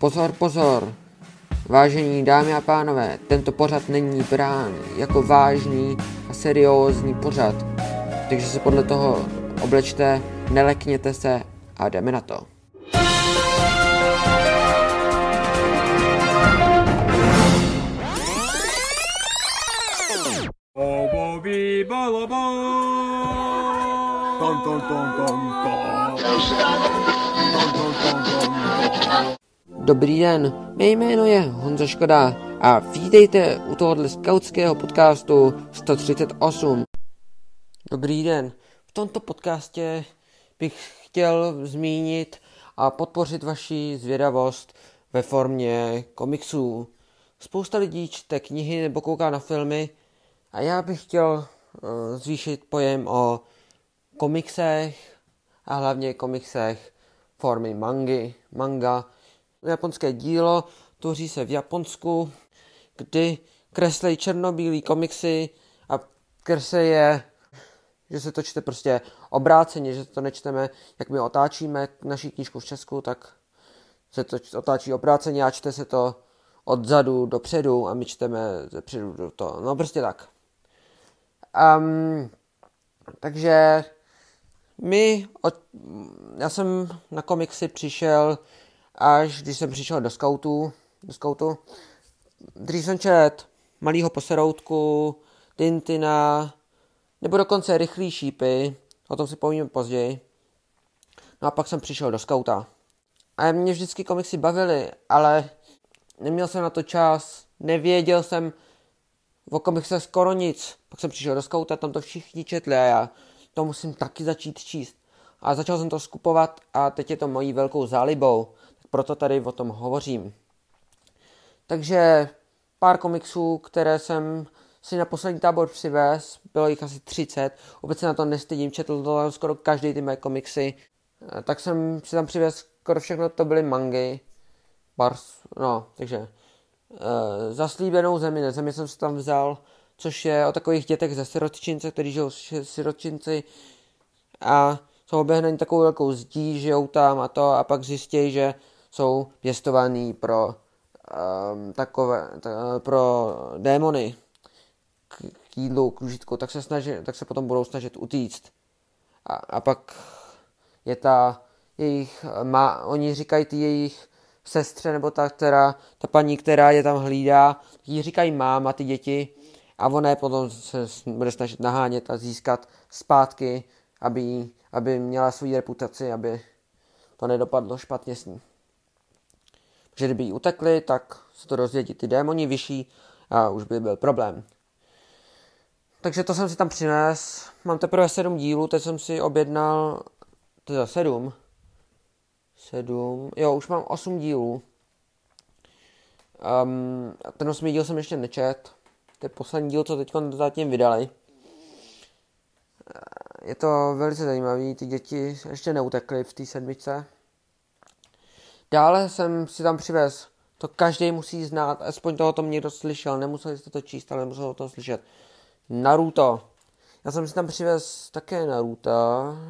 Pozor, pozor! Vážení dámy a pánové, tento pořad není brán jako vážný a seriózní pořad, takže se podle toho oblečte, nelekněte se a jdeme na to. Ton, ton, ton, ton. Ton, ton, ton, ton, ton. Dobrý den, mé jméno je Honza Škoda a vítejte u tohohle skautského podcastu 138. Dobrý den, v tomto podcastě bych chtěl zmínit a podpořit vaši zvědavost ve formě komiksů. Spousta lidí čte knihy nebo kouká na filmy a já bych chtěl uh, zvýšit pojem o komiksech a hlavně komiksech formy mangy, manga, japonské dílo, tvoří se v Japonsku, kdy kreslej černobílý komiksy a kresle je, že se to čte prostě obráceně, že to nečteme, jak my otáčíme naší knížku v Česku, tak se to otáčí obráceně a čte se to odzadu dopředu a my čteme zepředu do toho. No prostě tak. Um, takže my, od, já jsem na komiksy přišel až když jsem přišel do scoutu, do scoutu. Dřív jsem čet malýho poseroutku, Tintina, nebo dokonce rychlý šípy, o tom si povíme později. No a pak jsem přišel do skauta. A mě vždycky komiksy bavily, ale neměl jsem na to čas, nevěděl jsem o komiksech skoro nic. Pak jsem přišel do skauta, tam to všichni četli a já to musím taky začít číst. A začal jsem to skupovat a teď je to mojí velkou zálibou proto tady o tom hovořím. Takže pár komiksů, které jsem si na poslední tábor přivez, bylo jich asi 30, vůbec se na to nestydím, četl to skoro každý ty moje komiksy, eh, tak jsem si tam přivez skoro všechno, to byly mangy, bars, no, takže e, zaslíbenou zemi, ne, zemi jsem si tam vzal, což je o takových dětech ze sirotčince, kteří žijou sirotčinci a jsou oběhnaní takovou velkou zdí, žijou tam a to a pak zjistí, že jsou pěstovaný pro um, takové, t- pro démony k, k jídlu, k užitku, tak se, snaží, tak se potom budou snažit utíct. A, a pak je ta jejich, má, oni říkají ty jejich sestře, nebo ta, která, ta paní, která je tam hlídá, jí říkají máma ty děti a ona je potom se bude snažit nahánět a získat zpátky, aby, aby měla svou reputaci, aby to nedopadlo špatně s ní že kdyby jí utekli, tak se to rozvědí ty démoni vyšší a už by byl problém. Takže to jsem si tam přines. Mám teprve sedm dílů, teď jsem si objednal, teda sedm. Sedm, jo, už mám osm dílů. Um, ten osmý díl jsem ještě nečet. To je poslední díl, co teď zatím vydali. Je to velice zajímavý, ty děti ještě neutekly v té sedmičce. Dále jsem si tam přivez, to každý musí znát, aspoň toho tom někdo slyšel, nemuseli jste to číst, ale musel to slyšet. Naruto. Já jsem si tam přivez také Naruto,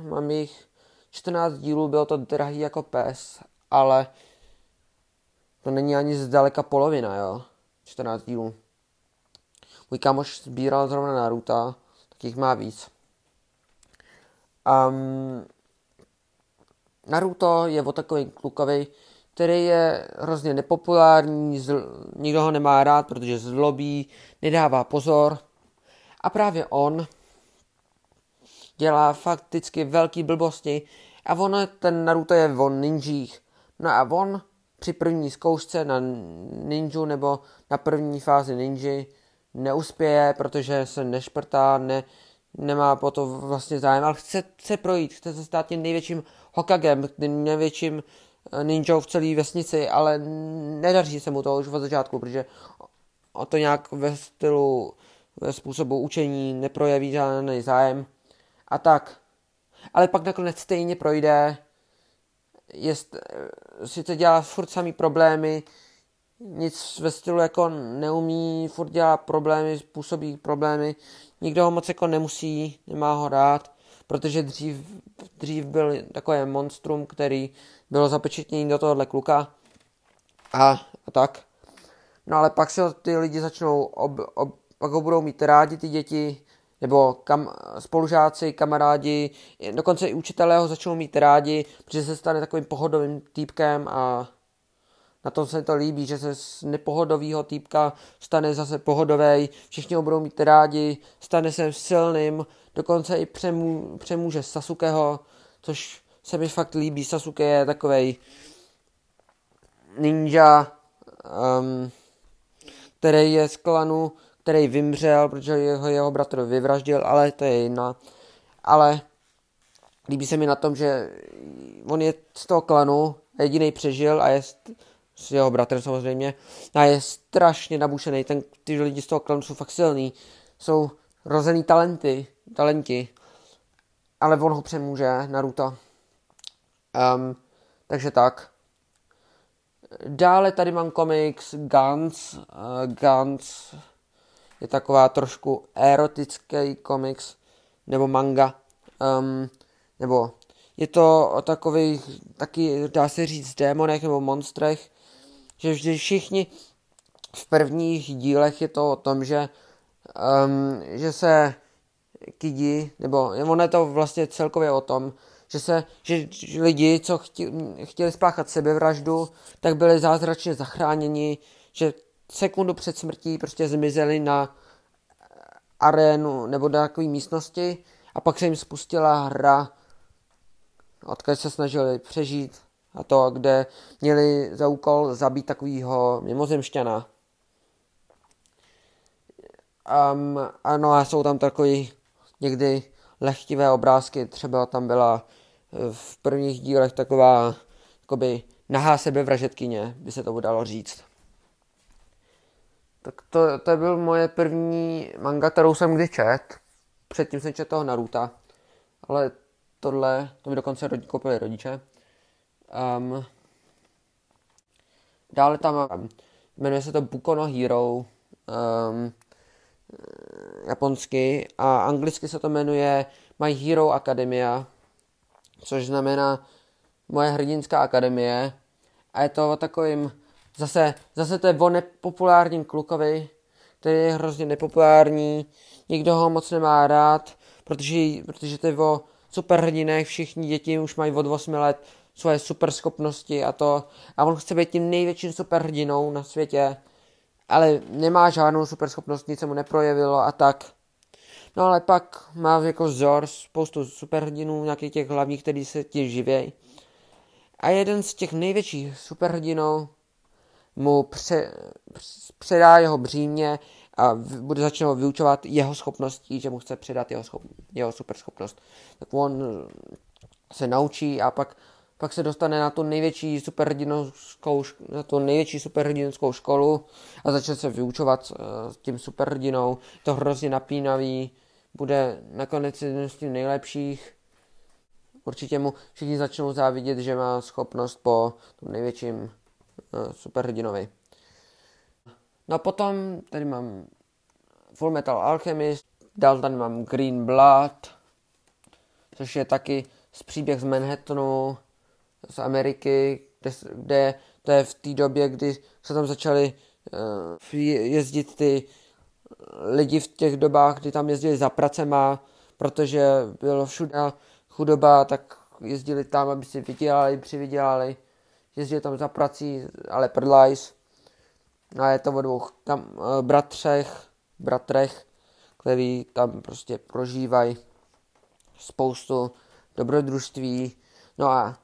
mám jich 14 dílů, bylo to drahý jako pes, ale to není ani zdaleka polovina, jo. 14 dílů. Můj kamoš sbíral zrovna Naruto, tak jich má víc. Um, Naruto je o takový klukovi, který je hrozně nepopulární, zl, nikdo ho nemá rád, protože zlobí, nedává pozor. A právě on dělá fakticky velký blbosti a on, ten Naruto je o ninjích. No a on při první zkoušce na ninju nebo na první fázi ninji neuspěje, protože se nešprtá, ne, nemá po to vlastně zájem, ale chce se projít, chce se stát tím největším Hokagem, tím největším ninjou v celé vesnici, ale nedaří se mu to už od začátku, protože o to nějak ve stylu, ve způsobu učení neprojeví žádný zájem a tak. Ale pak nakonec stejně projde, jest, sice dělá furt samý problémy, nic ve stylu jako neumí, furt dělá problémy, způsobí problémy, nikdo ho moc jako nemusí, nemá ho rád, protože dřív, dřív byl takové monstrum, který bylo zapečetnění do tohohle kluka. a, a tak. No ale pak se ty lidi začnou, ob, ob, pak ho budou mít rádi ty děti, nebo kam, spolužáci, kamarádi, dokonce i učitelé ho začnou mít rádi, protože se stane takovým pohodovým týpkem a na tom se to líbí, že se z nepohodového týpka stane zase pohodový, všichni ho budou mít rádi, stane se silným, dokonce i přemů, přemůže Sasukeho, což se mi fakt líbí. Sasuke je takovej ninja, um, který je z klanu, který vymřel, protože jeho, jeho bratr vyvraždil, ale to je jiná. Ale líbí se mi na tom, že on je z toho klanu, jediný přežil a je s jeho bratrem samozřejmě, a je strašně nabušený. Ten, ty lidi z toho klanu jsou fakt silný, jsou rozený talenty, talenti, ale on ho přemůže, Naruto. Um, takže tak. Dále tady mám komiks Guns. Uh, Guns je taková trošku erotický komiks, nebo manga, um, nebo je to o takových, taky dá se říct, démonech nebo monstrech, že vždy všichni v prvních dílech je to o tom, že, um, že se kidi, nebo ono je to vlastně celkově o tom, že se, že lidi, co chtěli, chtěli spáchat sebevraždu, tak byli zázračně zachráněni, že sekundu před smrtí prostě zmizeli na arénu nebo do takové místnosti a pak se jim spustila hra, odkud se snažili přežít a to, kde měli za úkol zabít takového mimozemšťana. Um, ano a jsou tam takový někdy lehtivé obrázky, třeba tam byla v prvních dílech taková jakoby nahá sebevražetkyně, by se to dalo říct. Tak to, to byl moje první manga, kterou jsem kdy čet. Předtím jsem četl toho Naruta, ale tohle, to mi dokonce rodi, koupili rodiče. Um, dále tam mám, jmenuje se to Bukono Hero, um, japonsky a anglicky se to jmenuje My Hero Academia, což znamená moje hrdinská akademie. A je to o takovým, zase, zase to je o nepopulárním klukovi, který je hrozně nepopulární, nikdo ho moc nemá rád, protože, protože to je o superhrdinech, všichni děti už mají od 8 let svoje super schopnosti a to, a on chce být tím největším superhrdinou na světě, ale nemá žádnou super schopnost, nic se mu neprojevilo a tak. No ale pak má jako vzor spoustu superhrdinů, nějakých těch hlavních, který se tím živějí. A jeden z těch největších superhrdinů mu pře, předá jeho břímě a bude začne ho vyučovat jeho schopností, že mu chce předat jeho, schop, jeho superschopnost. Tak on se naučí a pak pak se dostane na tu největší superhrdinskou, na tu největší superhrdinskou školu a začne se vyučovat s tím superhrdinou. To hrozně napínavý, bude nakonec jeden z těch nejlepších. Určitě mu všichni začnou závidět, že má schopnost po tom největším uh, superhrdinovi. No a potom tady mám Full Metal Alchemist, dál tady mám Green Blood, což je taky z příběh z Manhattanu, z Ameriky, kde, kde to je v té době, kdy se tam začali uh, jezdit ty lidi v těch dobách, kdy tam jezdili za pracema, protože bylo všude chudoba, tak jezdili tam, aby si vydělali, přivydělali. Jezdili tam za prací, ale prdlajs. A je to o dvou tam, uh, bratřech, bratrech, který tam prostě prožívají spoustu dobrodružství. No a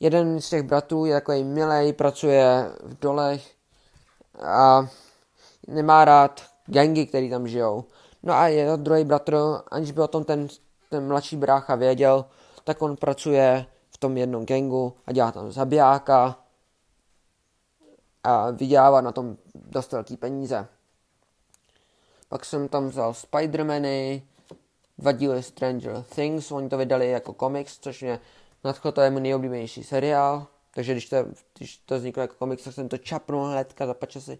jeden z těch bratrů je takový milej, pracuje v dolech a nemá rád gangy, který tam žijou. No a je druhý bratr, aniž by o tom ten, ten mladší brácha věděl, tak on pracuje v tom jednom gangu a dělá tam zabijáka a vydělává na tom dost velký peníze. Pak jsem tam vzal Spidermany, dva díly Stranger Things, oni to vydali jako komiks, což mě Nadcho to je můj nejoblíbenější seriál, takže když to, když to vzniklo jako komiks, tak jsem to čapnul hnedka za si.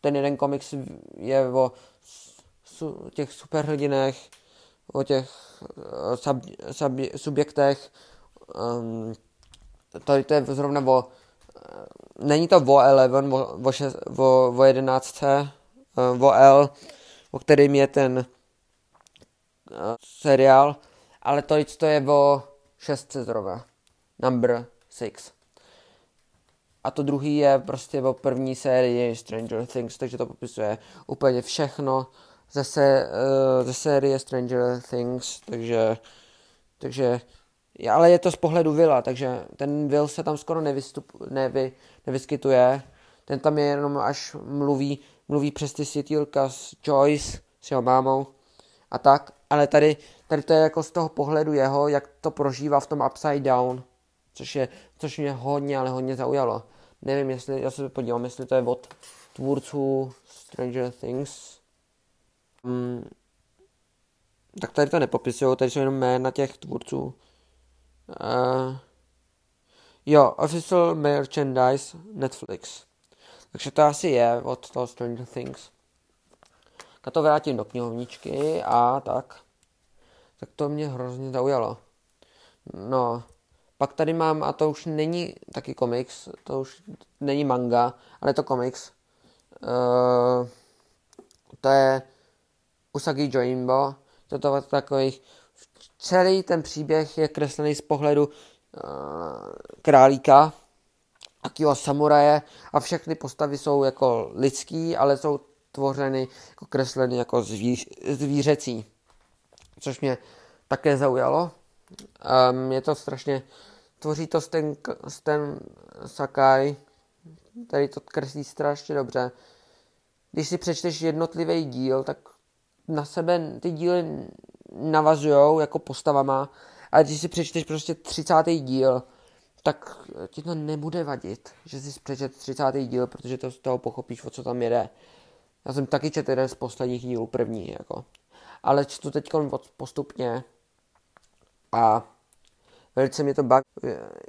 Ten jeden komiks je o su, těch superhrdinech, o těch uh, sub, sub, subjektech. Um, tady to je zrovna o uh, není to o 11, o, o, šest, o, o 11, uh, o L, o kterým je ten uh, seriál, ale to, to je o 6 zrovna. Number 6. A to druhý je prostě o první sérii Stranger Things, takže to popisuje úplně všechno ze, se, uh, ze série Stranger Things, takže, takže ale je to z pohledu Villa, takže ten Will se tam skoro nevystup, nevy, nevyskytuje, ten tam je jenom až mluví, mluví přes ty světýlka s Joyce, s jeho mámou a tak, ale tady, tady to je jako z toho pohledu jeho, jak to prožívá v tom Upside Down, což, je, což mě hodně, ale hodně zaujalo. Nevím, jestli, já se podívám, jestli to je od tvůrců Stranger Things. Hmm. Tak tady to nepopisují, tady jsou jenom jména těch tvůrců. Uh, jo, official merchandise Netflix. Takže to asi je od toho Stranger Things. Já to vrátím do knihovničky a tak. Tak to mě hrozně zaujalo. No, pak tady mám, a to už není taky komiks, to už není manga, ale je to komiks. Uh, to je Usagi Joimbo. To je takových celý ten příběh je kreslený z pohledu uh, králíka, takového samuraje a všechny postavy jsou jako lidský, ale jsou tvořeny, jako kresleny jako zvíř, zvířecí, což mě také zaujalo. Um, je to strašně, tvoří to ten, ten Sakai, tady to kreslí strašně dobře. Když si přečteš jednotlivý díl, tak na sebe ty díly navazujou jako postavama, ale když si přečteš prostě 30. díl, tak ti to nebude vadit, že si přečet 30. díl, protože to z toho pochopíš, o co tam jede. Já jsem taky četl jeden z posledních dílů, první, jako. Ale čtu teď postupně a velice mě to baví.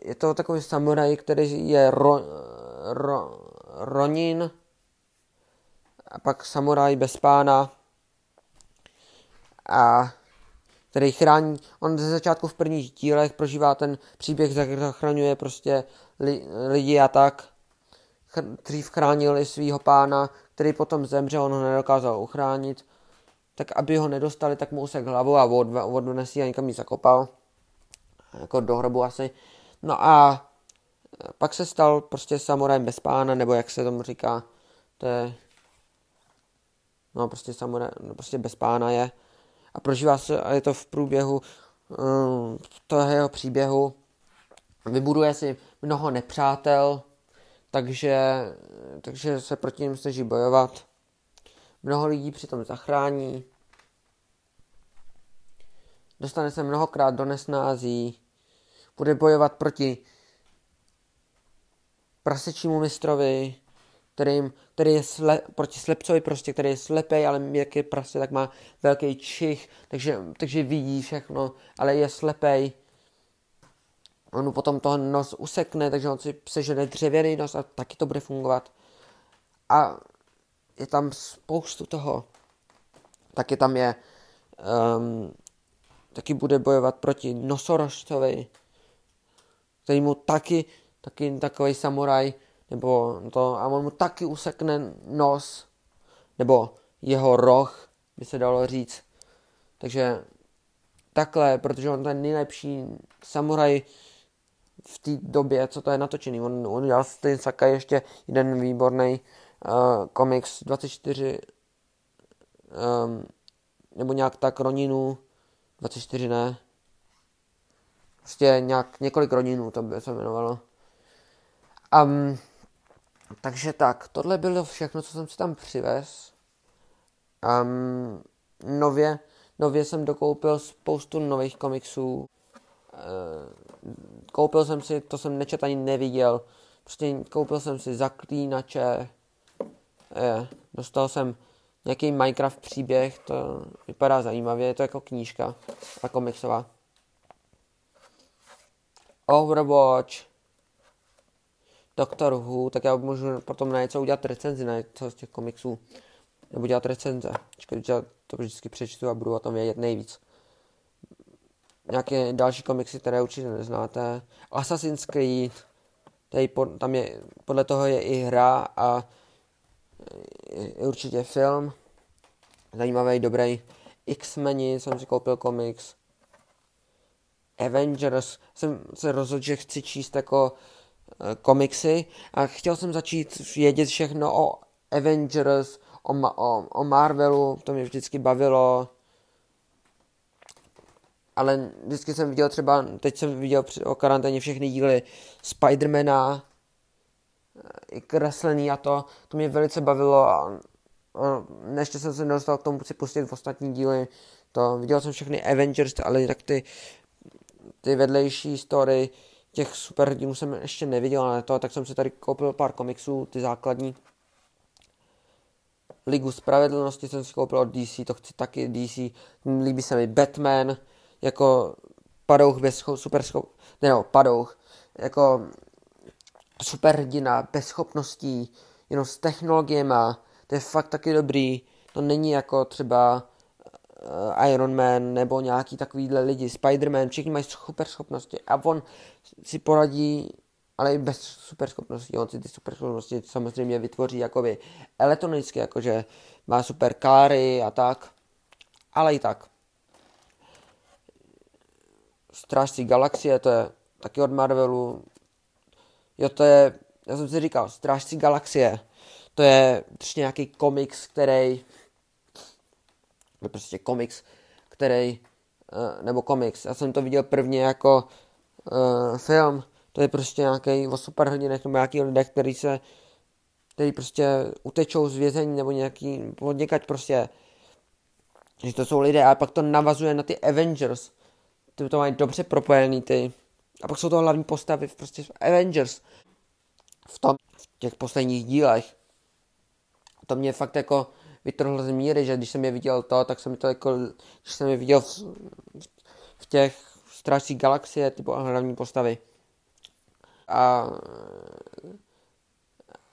Je to takový samuraj, který je ro, ro, Ronin, a pak samuraj bez pána a který chrání, on ze začátku v prvních dílech prožívá ten příběh, zachraňuje prostě li, lidi a tak. Dřív chránil i svého pána, který potom zemřel, on ho nedokázal uchránit. Tak aby ho nedostali, tak mu usek hlavu a odnesí a někam ji zakopal. Jako do hrobu asi. No a pak se stal prostě samurajem bez pána, nebo jak se tomu říká. To je... No prostě samuraj, no prostě bez pána je a prožívá se, a je to v průběhu um, toho jeho příběhu, vybuduje si mnoho nepřátel, takže, takže se proti ním snaží bojovat. Mnoho lidí přitom zachrání. Dostane se mnohokrát do nesnází. Bude bojovat proti prasečímu mistrovi, kterým, který je sle, proti slepcovi prostě, který je slepý, ale jak je prostě, tak má velký čich, takže, takže vidí všechno, ale je slepý. On mu potom toho nos usekne, takže on si sežene dřevěný nos a taky to bude fungovat. A je tam spoustu toho. Taky tam je, um, taky bude bojovat proti nosorožcovi, který mu taky, taky takový samuraj, nebo to, a on mu taky usekne nos, nebo jeho roh, by se dalo říct. Takže takhle, protože on ten nejlepší samuraj v té době, co to je natočený. On, on dělal ten Sakai ještě jeden výborný uh, komiks 24 um, nebo nějak tak Roninu 24 ne prostě nějak několik Roninů to by se jmenovalo um, takže tak, tohle bylo všechno, co jsem si tam přivez. Um, nově, nově jsem dokoupil spoustu nových komiksů. Uh, koupil jsem si, to jsem nečet ani neviděl, prostě koupil jsem si zaklínače, je, dostal jsem nějaký Minecraft příběh, to vypadá zajímavě, je to jako knížka a komiksová. Overwatch, Doctor Who, tak já můžu potom na něco udělat recenzi na něco z těch komiksů. Nebo dělat recenze. Čekaj, já to vždycky přečtu a budu o tom vědět nejvíc. Nějaké další komiksy, které určitě neznáte. Assassin's Creed. Tady pod, tam je, podle toho je i hra a určitě film. Zajímavý, dobrý. X-meni jsem si koupil komiks. Avengers. Jsem se rozhodl, že chci číst jako uh, komiksy a chtěl jsem začít vědět všechno o Avengers, o, o, o Marvelu, to mě vždycky bavilo. Ale vždycky jsem viděl třeba, teď jsem viděl o karanténě všechny díly Spidermana, i kreslený a to, to mě velice bavilo a, a ještě jsem se nedostal k tomu si pustit v ostatní díly, to viděl jsem všechny Avengers, ale tak ty, ty vedlejší story těch superhrdinů jsem ještě neviděl, ale to, tak jsem si tady koupil pár komiksů, ty základní. Ligu spravedlnosti jsem si koupil od DC, to chci taky DC, líbí se mi Batman, jako padouch bez super schop... ne no, padouch, jako superhrdina, bez schopností, jenom s technologiemi, to je fakt taky dobrý, to není jako třeba uh, Iron Man nebo nějaký takovýhle lidi, Spider-Man, všichni mají super schopnosti a on si poradí, ale i bez super schopností, on si ty super schopnosti samozřejmě vytvoří jakoby elektronicky, jakože má super káry a tak, ale i tak. Strážci galaxie, to je taky od Marvelu, Jo, to je, já jsem si říkal, Strážci galaxie. To je prostě nějaký komiks, který, no prostě komiks, který, uh, nebo komiks, já jsem to viděl prvně jako uh, film, to je prostě nějaký o superhrdinech nebo nějaký lidé, který se, který prostě utečou z vězení nebo nějaký, podnikať prostě, že to jsou lidé a pak to navazuje na ty Avengers, ty to mají dobře propojený ty, a pak jsou to hlavní postavy prostě v Avengers. V, tom, v těch posledních dílech. To mě fakt jako vytrhlo z míry, že když jsem je viděl to, tak jsem to jako, když jsem je viděl v, v těch strážcích galaxie, typu hlavní postavy. A,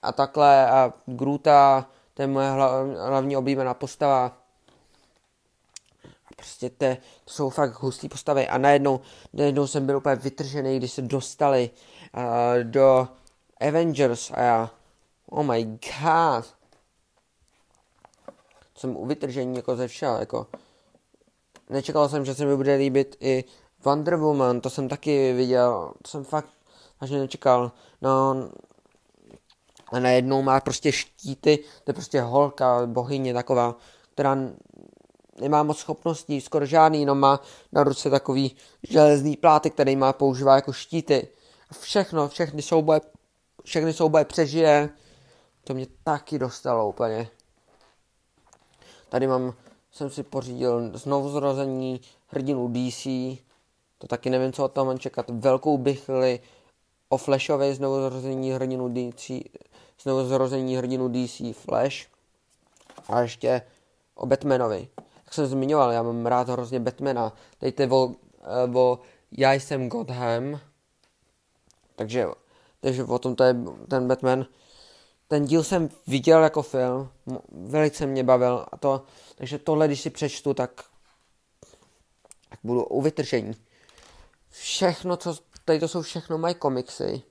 a takhle a Gruta, to je moje hlavní oblíbená postava prostě te, to jsou fakt hustý postavy. A najednou, najednou jsem byl úplně vytržený, když se dostali uh, do Avengers a já, oh my god, jsem u vytržení jako ze všeho, jako. Nečekal jsem, že se mi bude líbit i Wonder Woman, to jsem taky viděl, to jsem fakt vážně nečekal, no a najednou má prostě štíty, to je prostě holka, bohyně taková, která nemá moc schopností, skoro žádný, jenom má na ruce takový železný pláty, který má používá jako štíty. Všechno, všechny souboje, všechny souboje přežije. To mě taky dostalo úplně. Tady mám, jsem si pořídil znovu zrození hrdinu DC. To taky nevím, co toho mám čekat. Velkou bychli o Flashové znovu zrození hrdinu DC, znovu zrození hrdinu DC Flash. A ještě o Batmanovi jak jsem zmiňoval, já mám rád hrozně Batmana. Dejte o, eh, o Já jsem Gotham. Takže, takže o tom to je ten Batman. Ten díl jsem viděl jako film, velice mě bavil a to, takže tohle, když si přečtu, tak, tak budu u vytržení. Všechno, co, tady to jsou všechno moje komiksy.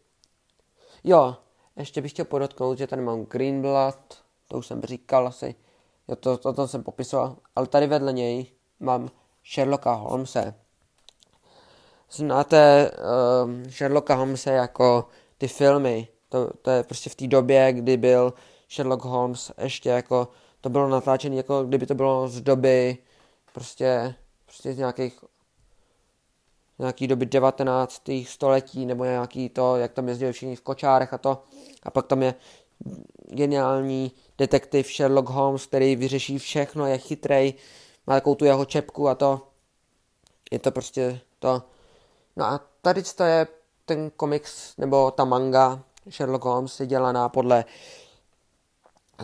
Jo, ještě bych chtěl podotknout, že tady mám Greenblood, to už jsem říkal asi. Jo, to, to, to jsem popisoval. Ale tady vedle něj mám Sherlocka Holmese. Znáte uh, Sherlocka Holmese jako ty filmy. To, to je prostě v té době, kdy byl Sherlock Holmes ještě jako, to bylo natáčené jako kdyby to bylo z doby prostě, prostě z nějakých nějaký doby 19. století, nebo nějaký to, jak tam jezdili všichni v kočárech a to. A pak tam je geniální detektiv Sherlock Holmes, který vyřeší všechno, je chytrej, má takovou tu jeho čepku a to. Je to prostě to. No a tady to je ten komiks, nebo ta manga Sherlock Holmes je dělaná podle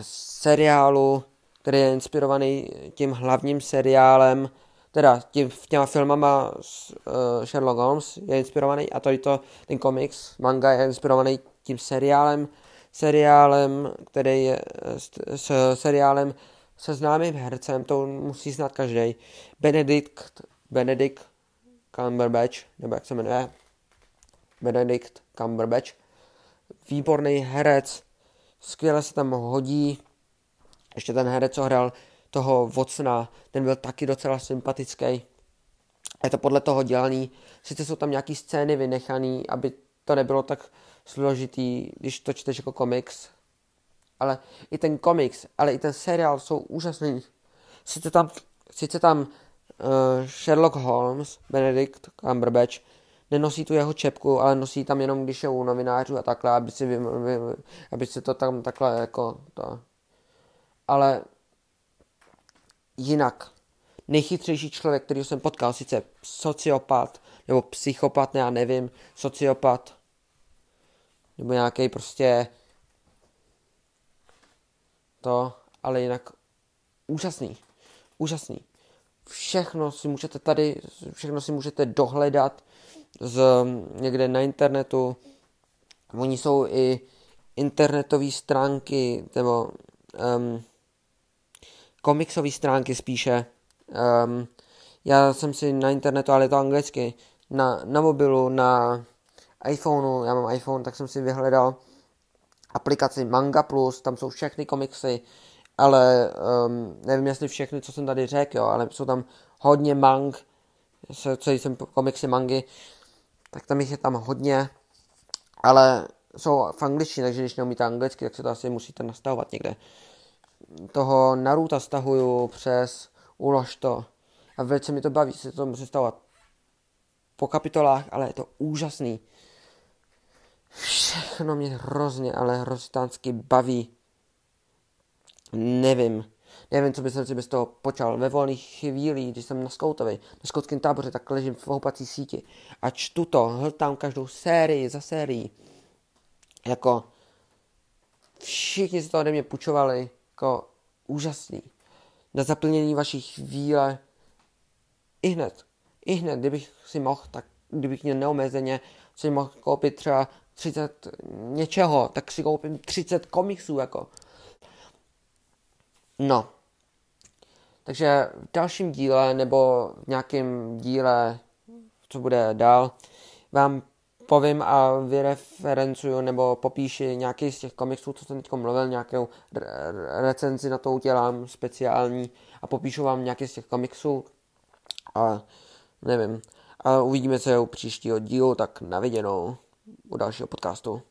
seriálu, který je inspirovaný tím hlavním seriálem, teda tím, těma filmama uh, Sherlock Holmes je inspirovaný a je to, ten komiks, manga je inspirovaný tím seriálem seriálem, který je s, s seriálem se známým hercem, to musí znát každý. Benedict, Benedict Cumberbatch, nebo jak se jmenuje, Benedict Cumberbatch. výborný herec, skvěle se tam hodí. Ještě ten herec, co hrál toho Vocna, ten byl taky docela sympatický. Je to podle toho dělaný. Sice jsou tam nějaký scény vynechaný, aby to nebylo tak složitý, když to čteš jako komiks. Ale i ten komiks, ale i ten seriál jsou úžasný. Sice tam, sice tam uh, Sherlock Holmes, Benedict Cumberbatch, nenosí tu jeho čepku, ale nosí tam jenom, když je u novinářů a takhle, aby si, vy, aby to tam takhle jako to. Ale jinak, nejchytřejší člověk, který jsem potkal, sice sociopat, nebo psychopat, ne, já nevím, sociopat, nebo nějaký prostě to, ale jinak úžasný, úžasný. Všechno si můžete tady, všechno si můžete dohledat z někde na internetu. Oni jsou i internetové stránky, nebo um, komiksové stránky spíše. Um, já jsem si na internetu, ale je to anglicky, na, na mobilu, na iPhoneu, já mám iPhone, tak jsem si vyhledal aplikaci Manga Plus, tam jsou všechny komiksy, ale um, nevím jestli všechny, co jsem tady řekl, jo, ale jsou tam hodně mang, co jsem komiksy mangy, tak tam jich je tam hodně, ale jsou v angličtině, takže když neumíte anglicky, tak se to asi musíte nastavovat někde. Toho Naruto stahuju přes ulož to a velice mi to baví se to musí stavovat po kapitolách, ale je to úžasný. Všechno mě hrozně, ale hrozně baví. Nevím. Nevím, co bych si bez toho počal. Ve volných chvílích, když jsem na skoutovi, na skoutském táboře, tak ležím v houpací síti a čtu to, hltám každou sérii za sérií. Jako všichni si to ode mě půjčovali, jako úžasný. Na zaplnění vaší chvíle i hned, i hned, kdybych si mohl, tak kdybych měl neomezeně, si mohl koupit třeba 30 něčeho, tak si koupím 30 komiksů, jako. No. Takže v dalším díle, nebo v nějakém díle, co bude dál, vám povím a vyreferencuju nebo popíši nějaký z těch komiksů, co jsem teď mluvil, nějakou recenzi na to udělám speciální a popíšu vám nějaký z těch komiksů a nevím. A uvidíme se u příštího dílu, tak na viděnou u dalšího podcastu.